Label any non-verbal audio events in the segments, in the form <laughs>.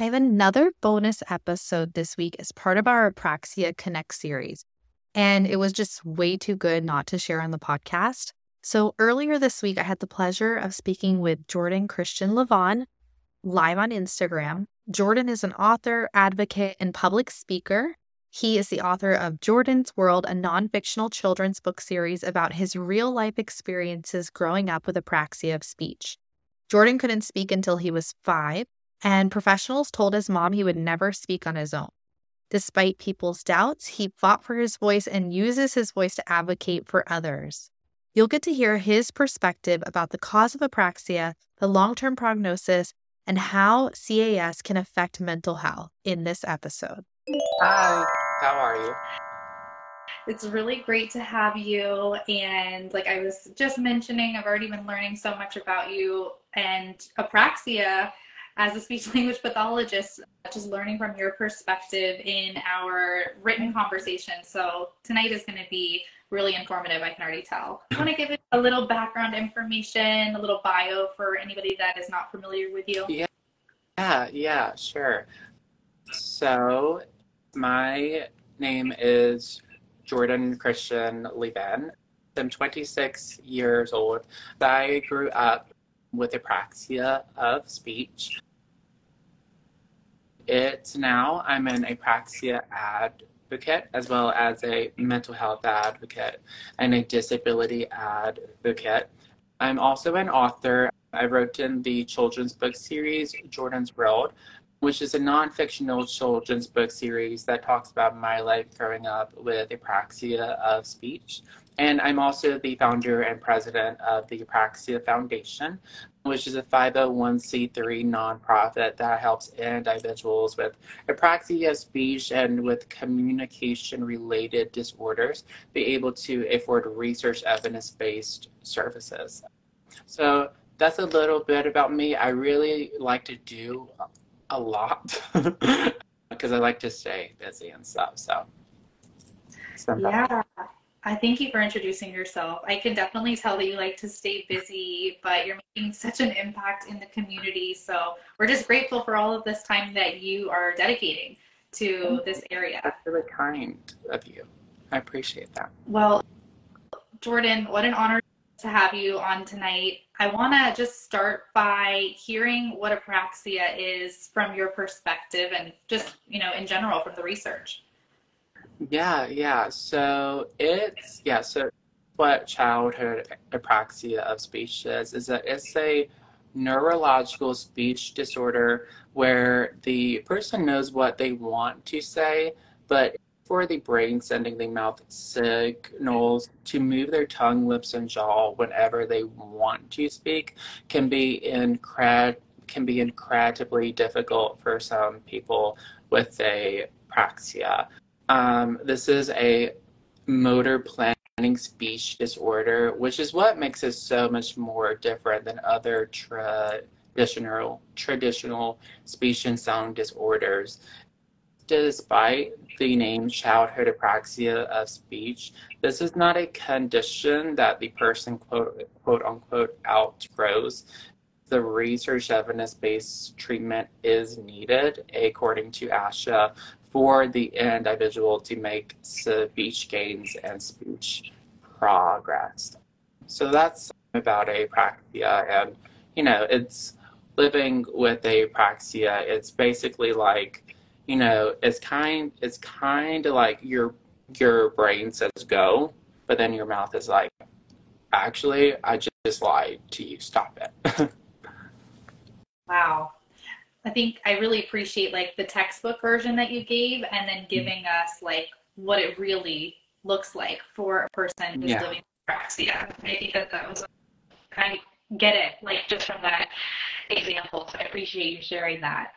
I have another bonus episode this week as part of our Apraxia Connect series, and it was just way too good not to share on the podcast. So earlier this week, I had the pleasure of speaking with Jordan Christian LeVan live on Instagram. Jordan is an author, advocate, and public speaker. He is the author of Jordan's World, a non fictional children's book series about his real life experiences growing up with apraxia of speech. Jordan couldn't speak until he was five, and professionals told his mom he would never speak on his own. Despite people's doubts, he fought for his voice and uses his voice to advocate for others. You'll get to hear his perspective about the cause of apraxia, the long term prognosis, and how CAS can affect mental health in this episode. Hi, how are you? It's really great to have you. And like I was just mentioning, I've already been learning so much about you and apraxia as a speech <laughs> language pathologist, just learning from your perspective in our written conversation. So tonight is going to be really informative, I can already tell. I want to give a little background information, a little bio for anybody that is not familiar with you. Yeah, yeah, yeah sure. So my name is Jordan Christian LeVan. I'm 26 years old. I grew up with apraxia of speech. It's now I'm an apraxia advocate as well as a mental health advocate and a disability advocate. I'm also an author. I wrote in the children's book series Jordan's World, which is a non-fictional children's book series that talks about my life growing up with apraxia of speech. And I'm also the founder and president of the Apraxia Foundation, which is a 501c3 nonprofit that helps individuals with apraxia of speech and with communication related disorders be able to afford research evidence based services. So that's a little bit about me. I really like to do a lot <laughs> because I like to stay busy and stuff. So, yeah. I thank you for introducing yourself. I can definitely tell that you like to stay busy, but you're making such an impact in the community. So we're just grateful for all of this time that you are dedicating to this area. That's really kind of you. I appreciate that. Well, Jordan, what an honor to have you on tonight. I want to just start by hearing what apraxia is from your perspective and just, you know, in general from the research. Yeah, yeah. So it's, yeah, so what childhood apraxia of speech is, is that it's a neurological speech disorder where the person knows what they want to say, but for the brain sending the mouth signals to move their tongue, lips, and jaw whenever they want to speak can be incred can be incredibly difficult for some people with a praxia. Um, this is a motor planning speech disorder, which is what makes it so much more different than other traditional traditional speech and sound disorders despite the name childhood apraxia of speech, this is not a condition that the person quote, quote unquote outgrows. The research evidence based treatment is needed, according to ASHA, for the individual to make speech gains and speech progress. So that's about apraxia, and you know, it's living with apraxia. It's basically like you know, it's kind it's kind of like your your brain says go, but then your mouth is like, actually, I just lied to you. Stop it. <laughs> wow. I think I really appreciate like the textbook version that you gave and then mm. giving mm-hmm. us like what it really looks like for a person who's yeah. living with apraxia. I think that that was, I get it, like just from that example. So I appreciate you sharing that.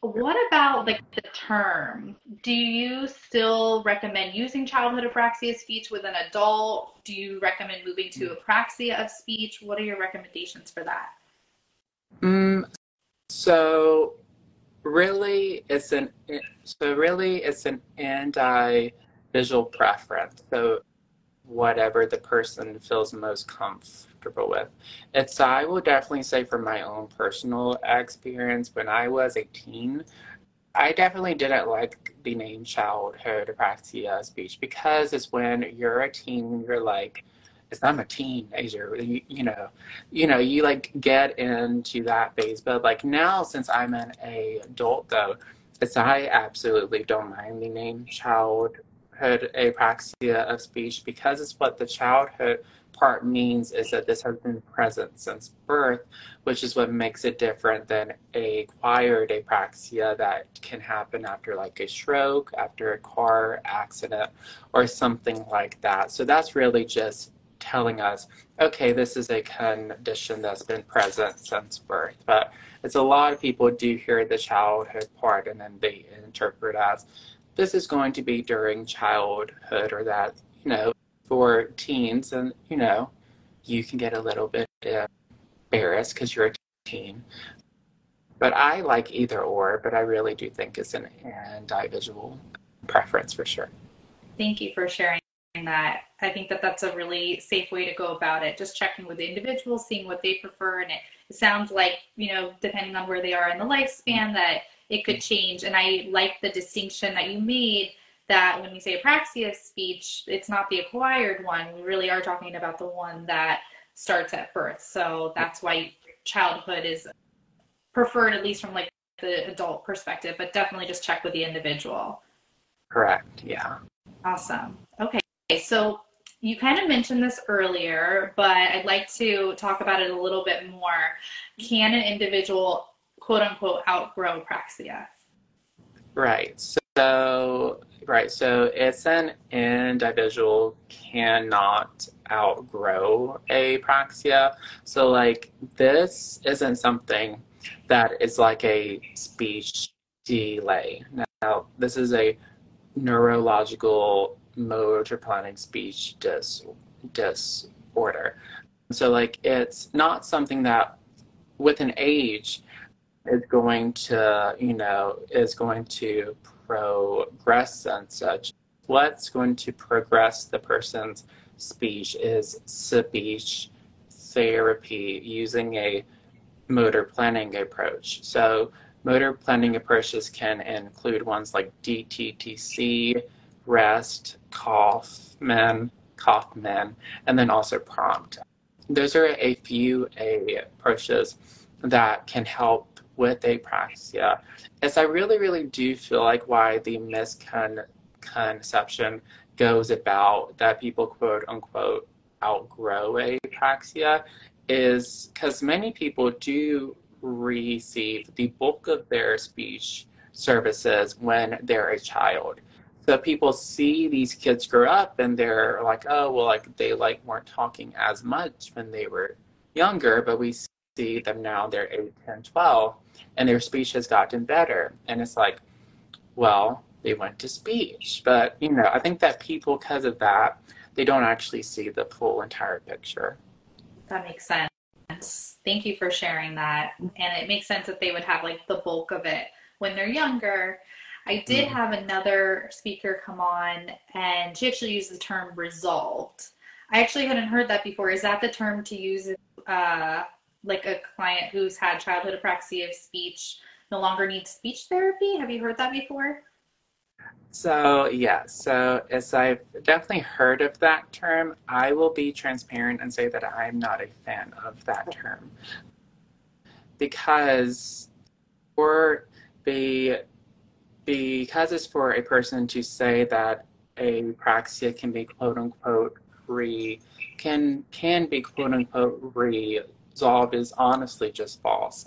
What about like the term? Do you still recommend using childhood apraxia speech with an adult? Do you recommend moving to apraxia of speech? What are your recommendations for that? Mm, so really it's an so really it's an anti visual preference. So whatever the person feels most comfortable with. It's, I will definitely say from my own personal experience, when I was a teen, I definitely didn't like the name childhood apraxia speech because it's when you're a teen, you're like, it's I'm a teenager, you, you know, you know, you like get into that phase. But like now, since I'm an adult though, it's I absolutely don't mind the name childhood apraxia of speech because it's what the childhood part means is that this has been present since birth, which is what makes it different than acquired apraxia that can happen after like a stroke, after a car accident, or something like that. So that's really just telling us, okay, this is a condition that's been present since birth. But it's a lot of people do hear the childhood part and then they interpret as this is going to be during childhood or that, you know, for teens and you know you can get a little bit embarrassed because you're a teen. But i like either or but i really do think it's an individual preference for sure. Thank you for sharing that i think that that's a really safe way to go about it just checking with the individual seeing what they prefer and it, sounds like you know depending on where they are in the lifespan that it could change and i like the distinction that you made that when we say apraxia of speech, it's not the acquired one. We really are talking about the one that starts at birth. So that's why childhood is preferred, at least from like the adult perspective, but definitely just check with the individual. Correct. Yeah. Awesome. Okay. So you kind of mentioned this earlier, but I'd like to talk about it a little bit more. Can an individual quote unquote outgrow apraxia? Right. So Right. So it's an individual cannot outgrow apraxia. So like this isn't something that is like a speech delay. Now this is a neurological motor planning speech dis- disorder. So like it's not something that with an age is going to, you know, is going to progress and such. What's going to progress the person's speech is speech therapy using a motor planning approach. So, motor planning approaches can include ones like DTTC, REST, Kaufman, Kaufman, and then also prompt. Those are a few approaches that can help with apraxia As I really, really do feel like why the misconception goes about that people quote unquote outgrow apraxia is because many people do receive the bulk of their speech services when they're a child. So people see these kids grow up and they're like, oh, well, like they like weren't talking as much when they were younger, but we see them now, they're 8, 10, 12 and their speech has gotten better. And it's like, well, they went to speech. But, you know, I think that people, because of that, they don't actually see the full entire picture. That makes sense. Thank you for sharing that. And it makes sense that they would have like the bulk of it when they're younger. I did mm-hmm. have another speaker come on and she actually used the term resolved. I actually hadn't heard that before. Is that the term to use uh, like a client who's had childhood apraxia of speech no longer needs speech therapy. Have you heard that before? So, yeah, so as I've definitely heard of that term, I will be transparent and say that I'm not a fan of that term. Because for the because it's for a person to say that apraxia can be quote unquote free can can be quote unquote resolved is honestly just false.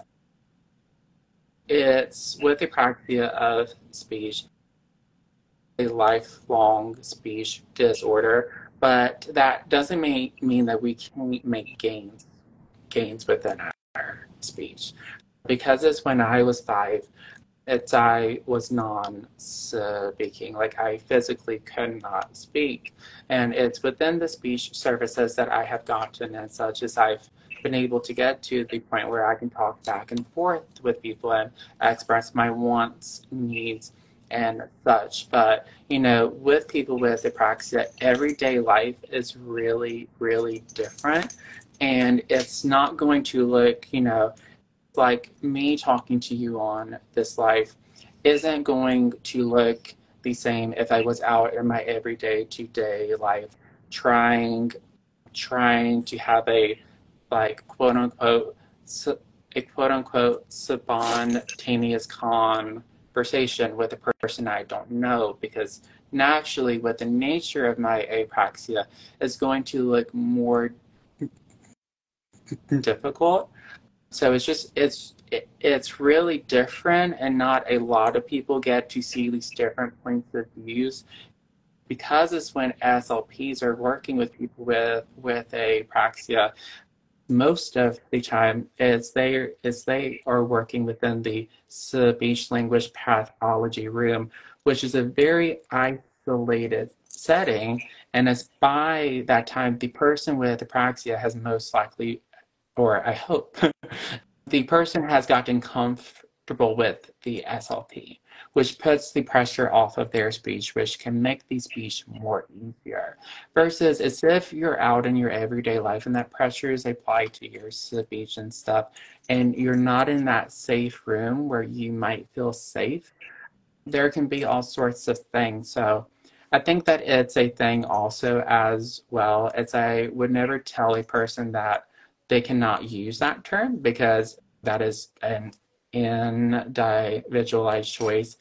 It's with apraxia of speech, a lifelong speech disorder, but that doesn't make, mean that we can't make gains gains within our speech. Because it's when I was five, it's I was non-speaking, like I physically could not speak, and it's within the speech services that I have gotten and such as I've been able to get to the point where I can talk back and forth with people and express my wants, needs, and such. But, you know, with people with apraxia, everyday life is really, really different. and it's not going to look, you know, like me talking to you on this life isn't going to look the same if I was out in my everyday to day life trying trying to have a like quote unquote a quote unquote spontaneous conversation with a person I don't know because naturally with the nature of my apraxia is going to look more difficult so it's just it's it, it's really different and not a lot of people get to see these different points of views. Because it's when slps are working with people with with apraxia most of the time is they is they are working within the speech language pathology room which is a very isolated setting. And as by that time the person with apraxia has most likely or I hope, <laughs> the person has gotten comfortable with the SLP, which puts the pressure off of their speech, which can make the speech more easier. Versus as if you're out in your everyday life and that pressure is applied to your speech and stuff, and you're not in that safe room where you might feel safe, there can be all sorts of things. So I think that it's a thing also as well as I would never tell a person that they cannot use that term because that is an individualized choice.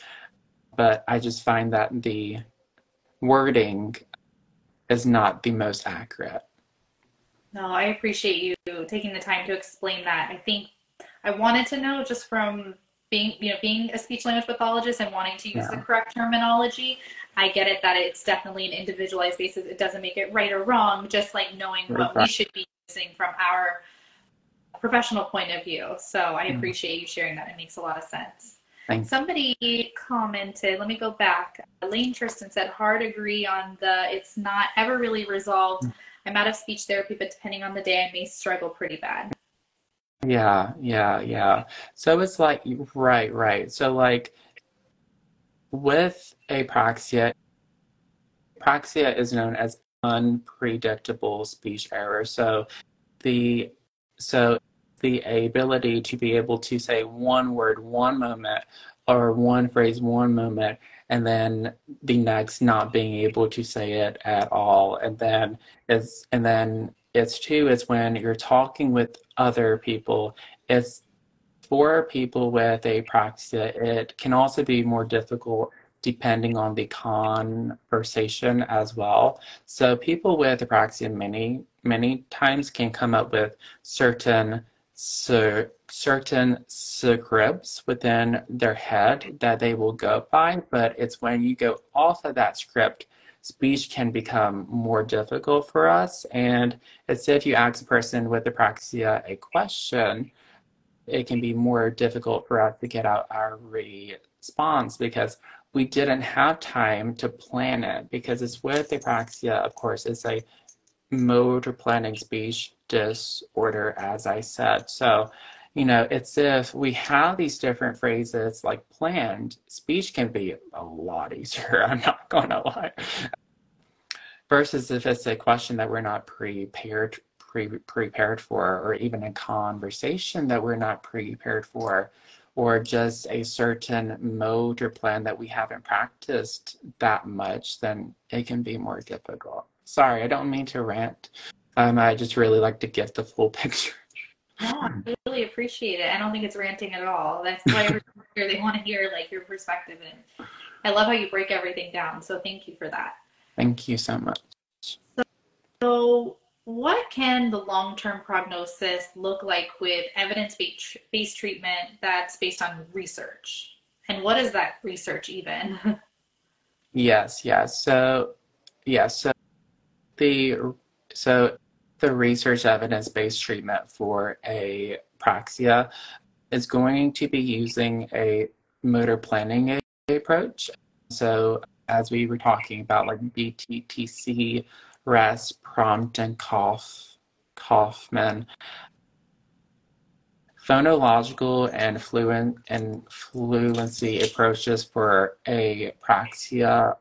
But I just find that the wording is not the most accurate. No, I appreciate you taking the time to explain that. I think I wanted to know just from being, you know, being a speech language pathologist and wanting to use yeah. the correct terminology. I get it that it's definitely an individualized basis. It doesn't make it right or wrong, just like knowing what we should be from our professional point of view. So I mm. appreciate you sharing that. It makes a lot of sense. Thanks. Somebody commented, let me go back. Lane Tristan said, hard agree on the it's not ever really resolved. Mm. I'm out of speech therapy, but depending on the day, I may struggle pretty bad. Yeah, yeah, yeah. So it's like, right, right. So, like, with apraxia, apraxia is known as unpredictable speech error. So, the so the ability to be able to say one word one moment or one phrase one moment and then the next not being able to say it at all and then it's and then it's two it's when you're talking with other people it's for people with apraxia it can also be more difficult depending on the conversation as well so people with apraxia many many times can come up with certain cer- certain scripts within their head that they will go by, but it's when you go off of that script, speech can become more difficult for us. And it's if you ask a person with apraxia a question, it can be more difficult for us to get out our response because we didn't have time to plan it because it's with apraxia, of course, it's a motor planning speech disorder, as I said. So, you know, it's if we have these different phrases like planned, speech can be a lot easier. <laughs> I'm not going to lie. Versus if it's a question that we're not prepared pre- prepared for, or even a conversation that we're not prepared for, or just a certain mode or plan that we haven't practiced that much, then it can be more difficult. Sorry, I don't mean to rant. Um, I just really like to get the full <laughs> picture. No, I really appreciate it. I don't think it's ranting at all. That's why <laughs> here they want to hear like your perspective, and I love how you break everything down. So thank you for that. Thank you so much. So, so what can the long-term prognosis look like with evidence-based treatment that's based on research? And what is that research even? <laughs> yes, yes. So, yes. So the so the research evidence-based treatment for apraxia is going to be using a motor planning approach. So as we were talking about like DTTC, REST, prompt, and Kauf, Kaufman, phonological and fluent and fluency approaches for apraxia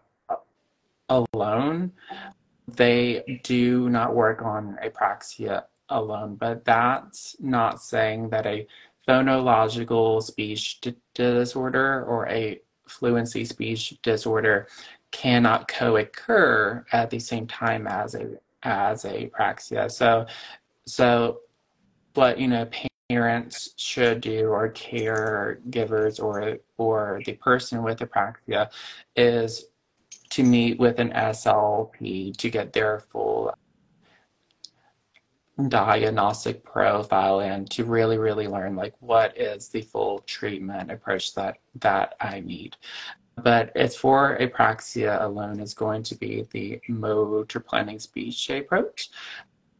alone. They do not work on apraxia alone, but that's not saying that a phonological speech disorder or a fluency speech disorder cannot co-occur at the same time as a as a praxia. So so what you know parents should do or caregivers or or the person with apraxia is to meet with an SLP to get their full diagnostic profile and to really really learn like what is the full treatment approach that that I need but it's for apraxia alone is going to be the motor planning speech approach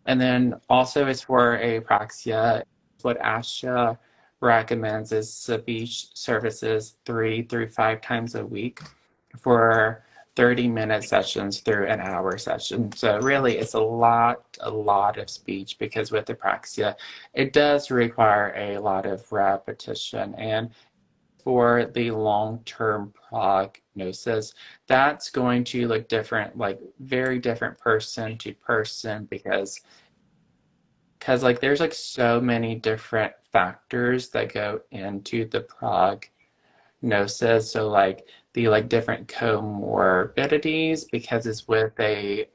and then also it's for apraxia what ASHA recommends is speech services three through five times a week for 30 minute sessions through an hour session. So really it's a lot, a lot of speech because with apraxia, it does require a lot of repetition. And for the long-term prognosis, that's going to look different, like very different person to person because because like there's like so many different factors that go into the prognosis. So like the like different comorbidities because it's with a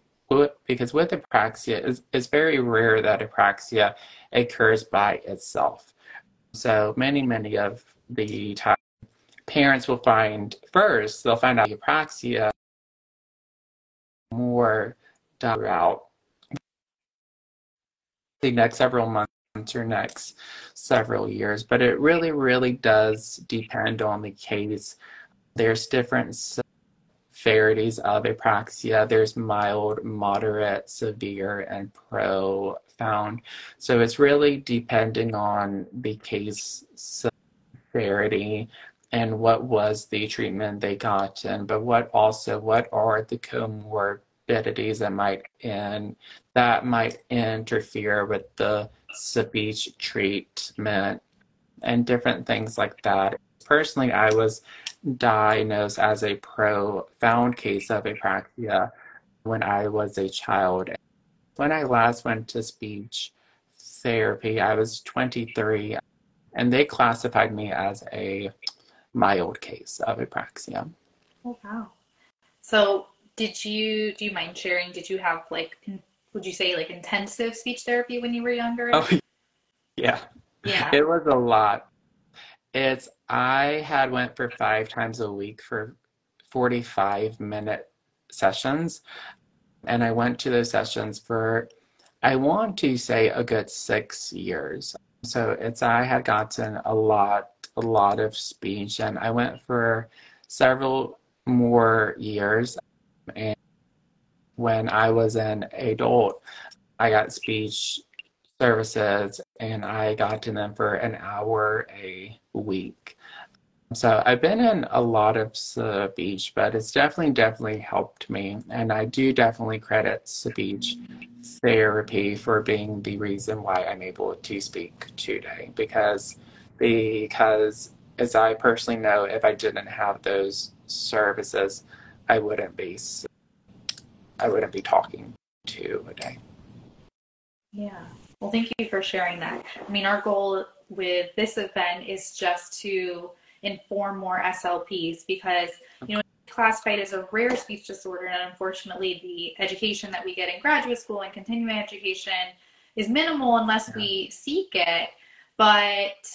because with apraxia it's, it's very rare that apraxia occurs by itself so many many of the time parents will find first they'll find out apraxia more throughout the next several months or next several years but it really really does depend on the case there's different severities of apraxia. There's mild, moderate, severe, and profound. So it's really depending on the case severity and what was the treatment they got and but what also what are the comorbidities that might in that might interfere with the speech treatment and different things like that. Personally, I was diagnosed as a profound case of apraxia when I was a child. When I last went to speech therapy, I was 23, and they classified me as a mild case of apraxia. Oh, wow. So, did you, do you mind sharing? Did you have like, would you say like intensive speech therapy when you were younger? Oh, <laughs> yeah. Yeah. It was a lot. It's I had went for five times a week for 45 minute sessions. And I went to those sessions for I want to say a good six years. So it's I had gotten a lot a lot of speech and I went for several more years and when I was an adult I got speech services and I got to them for an hour a week. So I've been in a lot of speech, but it's definitely, definitely helped me. And I do definitely credit speech therapy for being the reason why I'm able to speak today. Because, because as I personally know, if I didn't have those services, I wouldn't be, I wouldn't be talking to a day. Yeah. Well, thank you for sharing that. I mean, our goal with this event is just to inform more SLPs because, you know, classified as a rare speech disorder, and unfortunately, the education that we get in graduate school and continuing education is minimal unless we seek it. But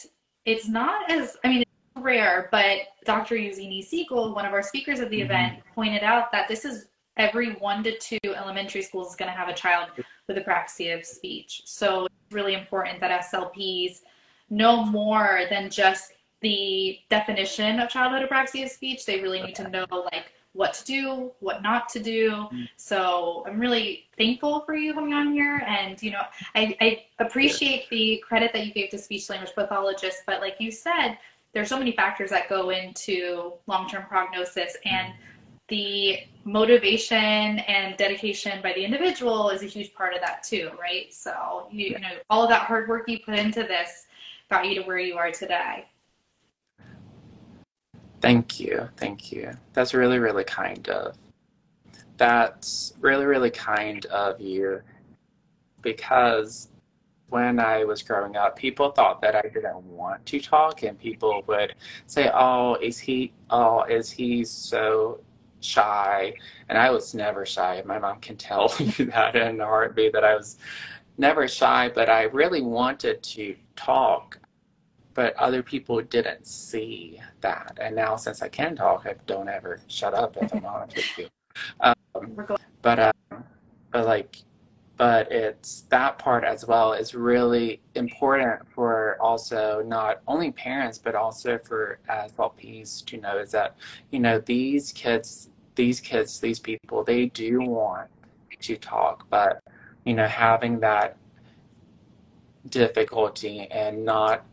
it's not as, I mean, it's rare, but Dr. Iuzzini-Seigel, one of our speakers at the mm-hmm. event, pointed out that this is every one to two elementary schools is going to have a child with apraxia of speech. So it's really important that SLPs know more than just the definition of childhood apraxia of speech. They really need to know like what to do, what not to do. Mm-hmm. So I'm really thankful for you coming on here. And, you know, I, I appreciate the credit that you gave to speech language pathologists. But like you said, there's so many factors that go into long-term prognosis and mm-hmm the motivation and dedication by the individual is a huge part of that too, right? So you, you know, all of that hard work you put into this got you to where you are today. Thank you. Thank you. That's really, really kind of. That's really, really kind of you because when I was growing up, people thought that I didn't want to talk, and people would say, "Oh, is he? Oh, is he so shy?" And I was never shy. My mom can tell <laughs> you that in a heartbeat that I was never shy, but I really wanted to talk. But other people didn't see that, and now since I can talk, I don't ever shut up if I'm honest with you. Um, but uh, but like but it's that part as well is really important for also not only parents but also for SLPs to know is that you know these kids these kids these people they do want to talk but you know having that difficulty and not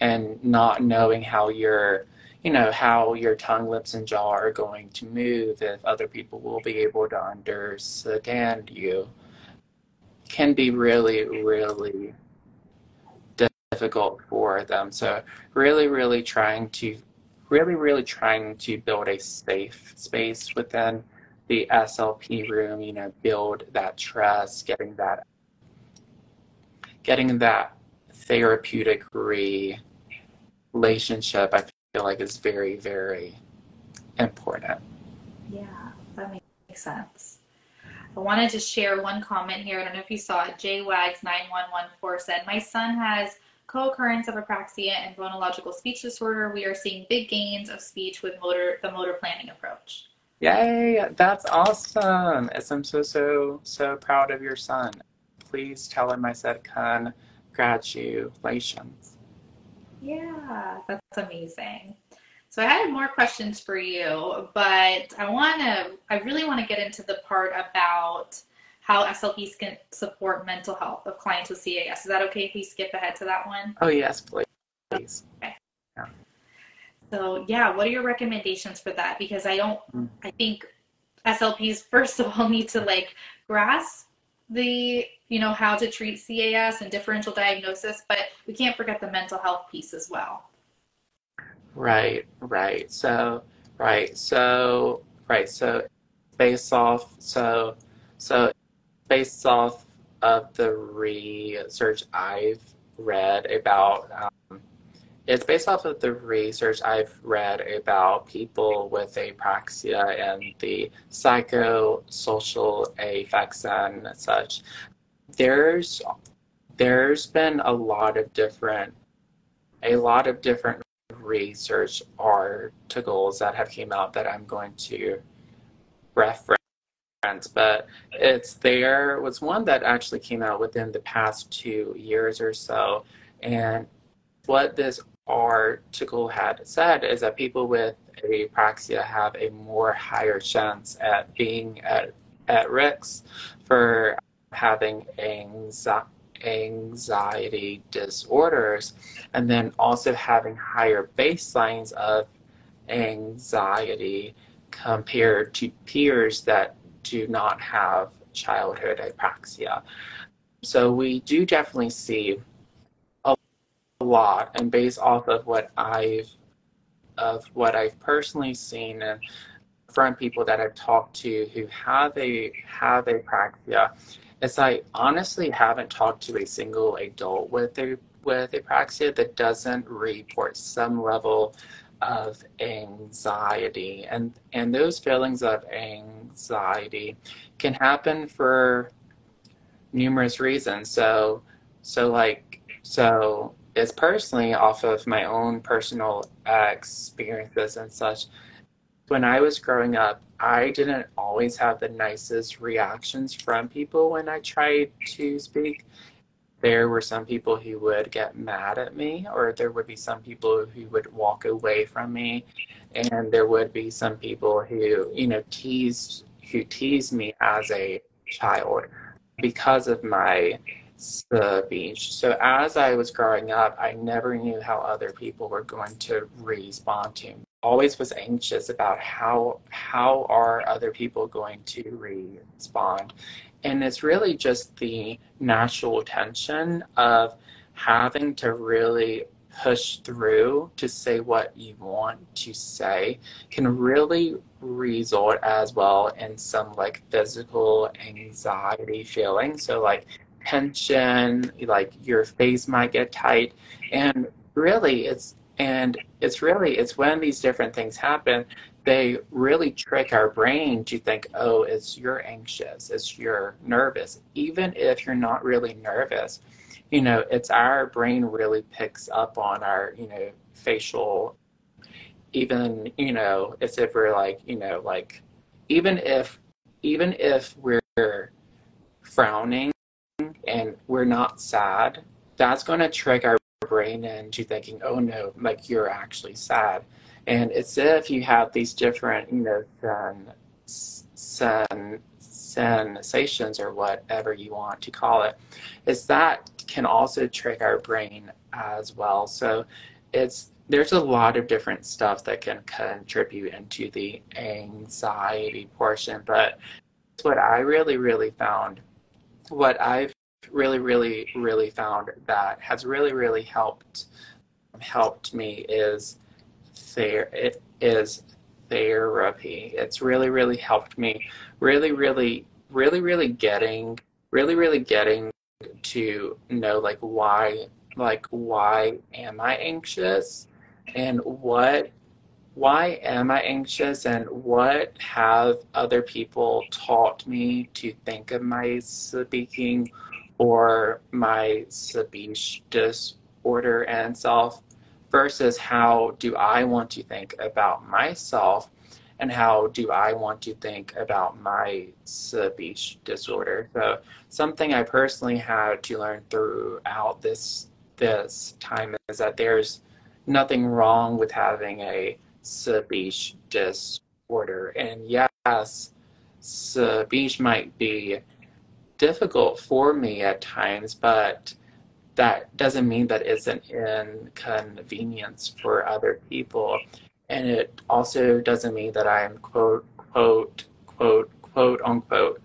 and not knowing how your you know how your tongue lips and jaw are going to move if other people will be able to understand you can be really, really difficult for them. So really, really trying to, really, really trying to build a safe space within the SLP room, you know, build that trust, getting that, getting that therapeutic relationship, I feel like is very, very important. Yeah, that makes sense. I wanted to share one comment here. I don't know if you saw it. JWags9114 said, My son has co occurrence of apraxia and phonological speech disorder. We are seeing big gains of speech with motor the motor planning approach. Yay, that's awesome. As I'm so, so, so proud of your son. Please tell him I said congratulations. Yeah, that's amazing. So I had more questions for you, but I want to, I really want to get into the part about how SLPs can support mental health of clients with CAS. Is that okay if we skip ahead to that one? Oh, yes, please. Okay. Yeah. So, yeah, what are your recommendations for that? Because I don't, mm. I think SLPs, <laughs> first of all, need to like grasp the, you know, how to treat CAS and differential diagnosis, but we can't forget the mental health piece as well. Right, right. So, right. So, right. So, based off, so, so, based off of the research I've read about, um, it's based off of the research I've read about people with apraxia and the psychosocial effects and such. There's there's been a lot of different a lot of different research articles that have came out that I'm going to reference but it's there was one that actually came out within the past two years or so and what this article had said is that people with apraxia have a more higher chance at being at, at risk for having anxiety anxiety disorders, and then also having higher baselines of anxiety compared to peers that do not have childhood apraxia. So we do definitely see lot, and based off of what I've of what I've personally seen and from people that I've talked to who have a have apraxia, is I honestly haven't talked to a single adult with a with apraxia that doesn't report some level of anxiety. And and those feelings of anxiety can happen for numerous reasons. So so like so it's personally off of my own personal experiences and such when i was growing up I didn't always have the nicest reactions from people when I tried to speak. There were some people who would get mad at me, or there would be some people who would walk away from me, and there would be some people who, you know, teased who teased me as a child because of my speech. So as I was growing up, I never knew how other people were going to respond to me. Always was anxious about how how are other people going to respond. And it's really just the natural tension of having to really push through to say what you want to say can really result as well in some like physical anxiety feeling. So like tension, like your face might get tight. And really, it's and it's really it's when these different things happen they really trick our brain to think oh it's you're anxious it's you're nervous even if you're not really nervous you know it's our brain really picks up on our you know facial even you know as if we're like you know like even if even if we're frowning and we're not sad that's going to trick our brain into thinking, oh no, like you're actually sad. And it's if you have these different, you know, sen, sensations or whatever you want to call it, is that can also trick our brain as well. So it's there's a lot of different stuff that can contribute into the anxiety portion, but what I really, really found, what I've really, really, really found that has really, really helped helped me is there it is therapy. It's really, really helped me. Really, really, really, really getting really, really getting to know like why like why am I anxious and what why am I anxious and what have other people taught me to think of my speaking or my speech disorder and self versus how do I want to think about myself and how do I want to think about my speech disorder. So something I personally had to learn throughout this this time is that there's nothing wrong with having a speech disorder. And yes, speech might be difficult for me at times, but that doesn't mean that it's an inconvenience for other people. And it also doesn't mean that I'm quote, quote, quote, quote, unquote,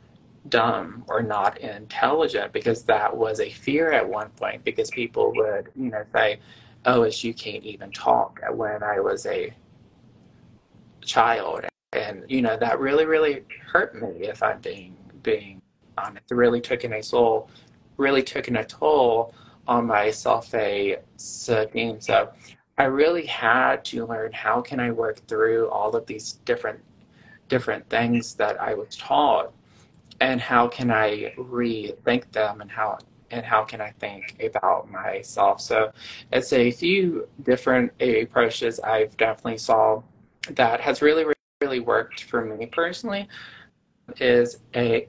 dumb or not intelligent because that was a fear at one point because people would, you know, say, oh, is you can't even talk when I was a child. And, you know, that really, really hurt me if I'm being, being on it. Really took in a soul, really took in a toll on my self-esteem. So I really had to learn how can I work through all of these different different things that I was taught and how can I rethink them and how and how can I think about myself. So it's a few different approaches I've definitely saw that has really really worked for me personally is a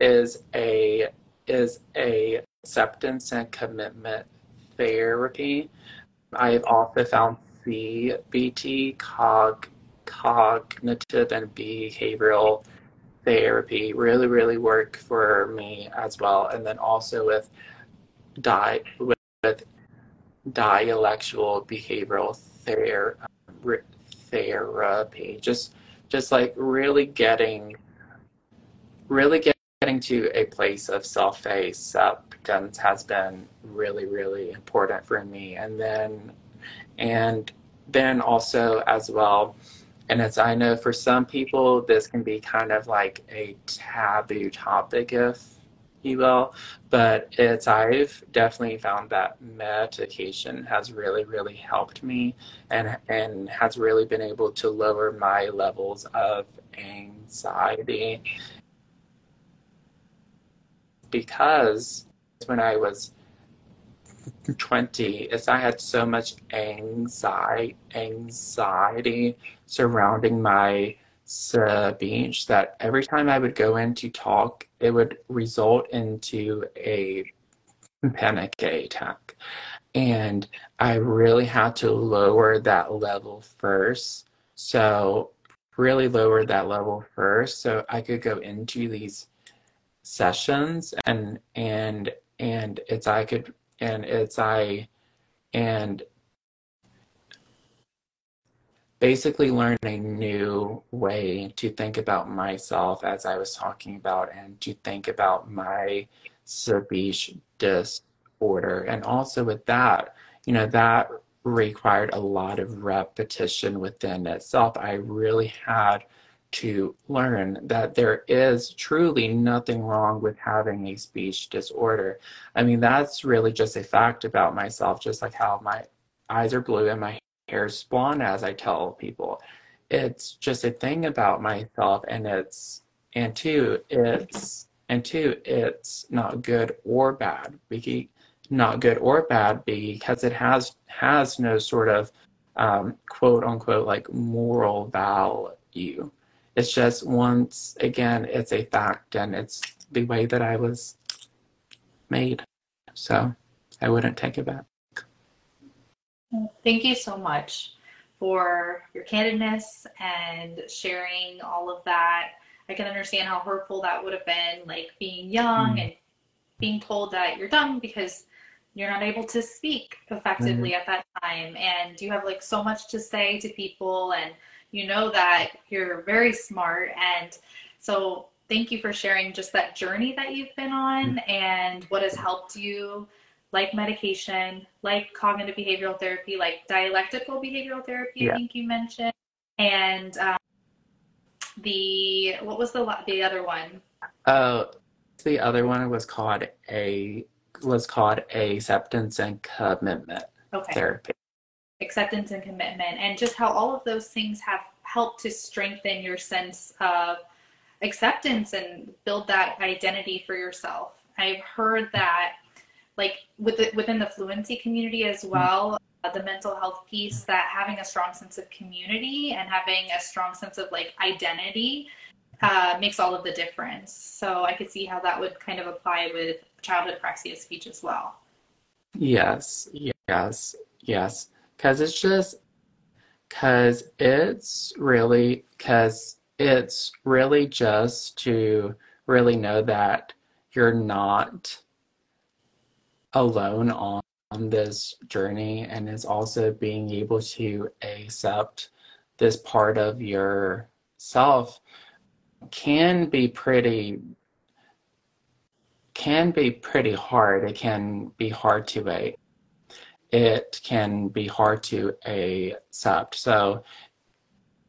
is a is a acceptance and commitment therapy. I've also found CBT, cog, cognitive and behavioral therapy, really, really work for me as well. And then also with di with, with dialectual behavioral ther- um, therapy, just just like really getting really getting to a place of self-acceptance has been really, really important for me. And then, and then also as well, and as I know for some people, this can be kind of like a taboo topic, if you will. But it's I've definitely found that medication has really, really helped me and and has really been able to lower my levels of anxiety because when I was 20 is I had so much anxiety anxiety surrounding my speech that every time I would go in to talk, it would result into a panic attack. And I really had to lower that level first. So really lower that level first so I could go into these sessions and and and it's I could and it's I and basically learn a new way to think about myself as I was talking about and to think about my speech disorder and also with that you know that required a lot of repetition within itself I really had to learn that there is truly nothing wrong with having a speech disorder. I mean, that's really just a fact about myself, just like how my eyes are blue and my hair is blonde, as I tell people. It's just a thing about myself, and it's, and two, it's, and two, it's not good or bad. Because, not good or bad because it has has no sort of um, quote unquote like moral value. It's just once again, it's a fact and it's the way that I was made. So I wouldn't take it back. Thank you so much for your candidness and sharing all of that. I can understand how hurtful that would have been, like being young mm. and being told that you're dumb because you're not able to speak effectively mm-hmm. at that time and you have like so much to say to people and you know that you're very smart and so thank you for sharing just that journey that you've been on mm-hmm. and what has helped you like medication like cognitive behavioral therapy like dialectical behavioral therapy yeah. i think you mentioned and um, the what was the the other one oh the other one was called a was called acceptance and commitment okay. therapy. Acceptance and commitment, and just how all of those things have helped to strengthen your sense of acceptance and build that identity for yourself. I've heard that, like with the, within the fluency community as mm-hmm. well, uh, the mental health piece, that having a strong sense of community and having a strong sense of like identity uh, makes all of the difference. So I could see how that would kind of apply with childhood apraxia speech as well. Yes, yes, yes. Because it's just, because it's really, because it's really just to really know that you're not alone on, on this journey and is also being able to accept this part of yourself can be pretty can be pretty hard. It can be hard to a it can be hard to accept. So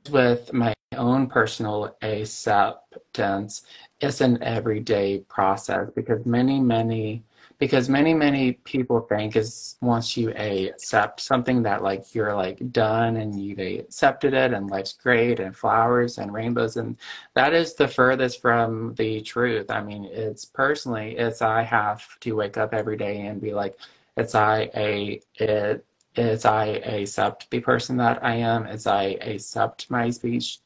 with my own personal acceptance, it's an everyday process because many, many because many many people think is once you accept something that like you're like done and you've accepted it and life's great and flowers and rainbows and that is the furthest from the truth. I mean it's personally it's i have to wake up every day and be like it's i a it it's i accept the person that i am. It's i accept my speech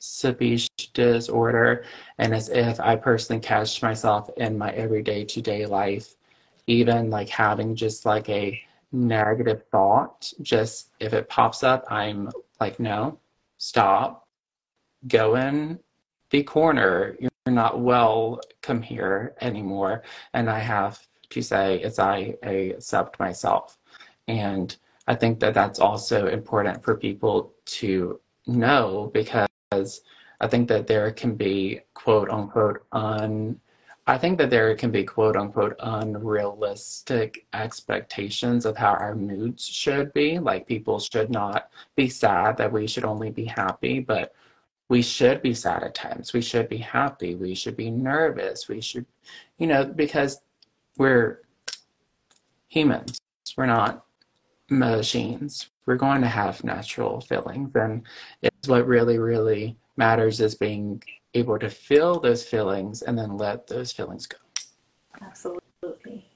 speech disorder. And as if i personally catch myself in my everyday to day life even like having just like a negative thought, just if it pops up, I'm like, no, stop, go in the corner. You're not welcome here anymore. And I have to say, it's I, I accept myself. And I think that that's also important for people to know because I think that there can be quote unquote un I think that there can be quote unquote unrealistic expectations of how our moods should be. Like people should not be sad, that we should only be happy, but we should be sad at times. We should be happy. We should be nervous. We should, you know, because we're humans. We're not machines. We're going to have natural feelings. And it's what really, really matters is being able to feel those feelings and then let those feelings go. Absolutely.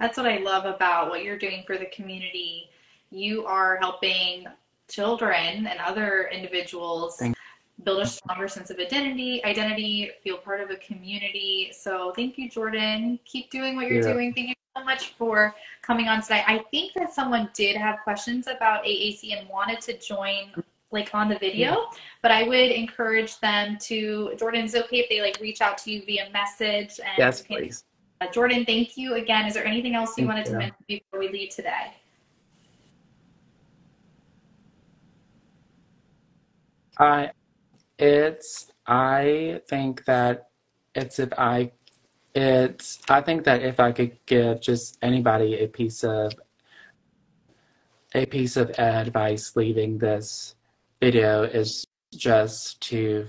That's what I love about what you're doing for the community. You are helping children and other individuals build a stronger sense of identity, identity, feel part of a community. So thank you, Jordan. Keep doing what you're yeah. doing. Thank you so much for coming on today. I think that someone did have questions about AAC and wanted to join like on the video, but I would encourage them to, Jordan, is okay if they like reach out to you via message? And yes, can, please. Uh, Jordan, thank you again. Is there anything else you thank wanted you. to mention before we leave today? I, it's, I think that it's if I, it's, I think that if I could give just anybody a piece of, a piece of advice leaving this video is just to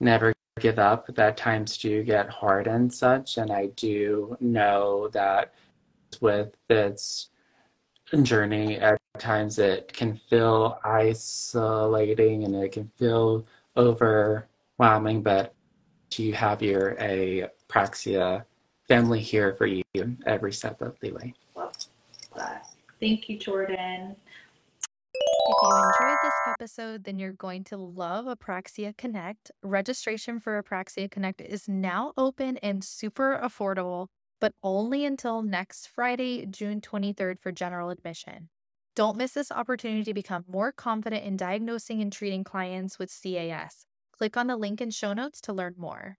never give up, that times do get hard and such. And I do know that with this journey, at times it can feel isolating and it can feel overwhelming, but you have your apraxia family here for you every step of the way. That. Thank you, Jordan. If you enjoyed this episode, then you're going to love Apraxia Connect. Registration for Apraxia Connect is now open and super affordable, but only until next Friday, June 23rd for general admission. Don't miss this opportunity to become more confident in diagnosing and treating clients with CAS. Click on the link in show notes to learn more.